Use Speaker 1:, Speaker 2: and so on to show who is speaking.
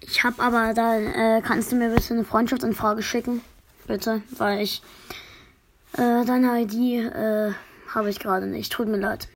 Speaker 1: Ich habe aber da äh, kannst du mir bitte eine Freundschaftsanfrage schicken? Bitte, weil ich äh, deine ID äh, habe ich gerade nicht. Tut mir leid.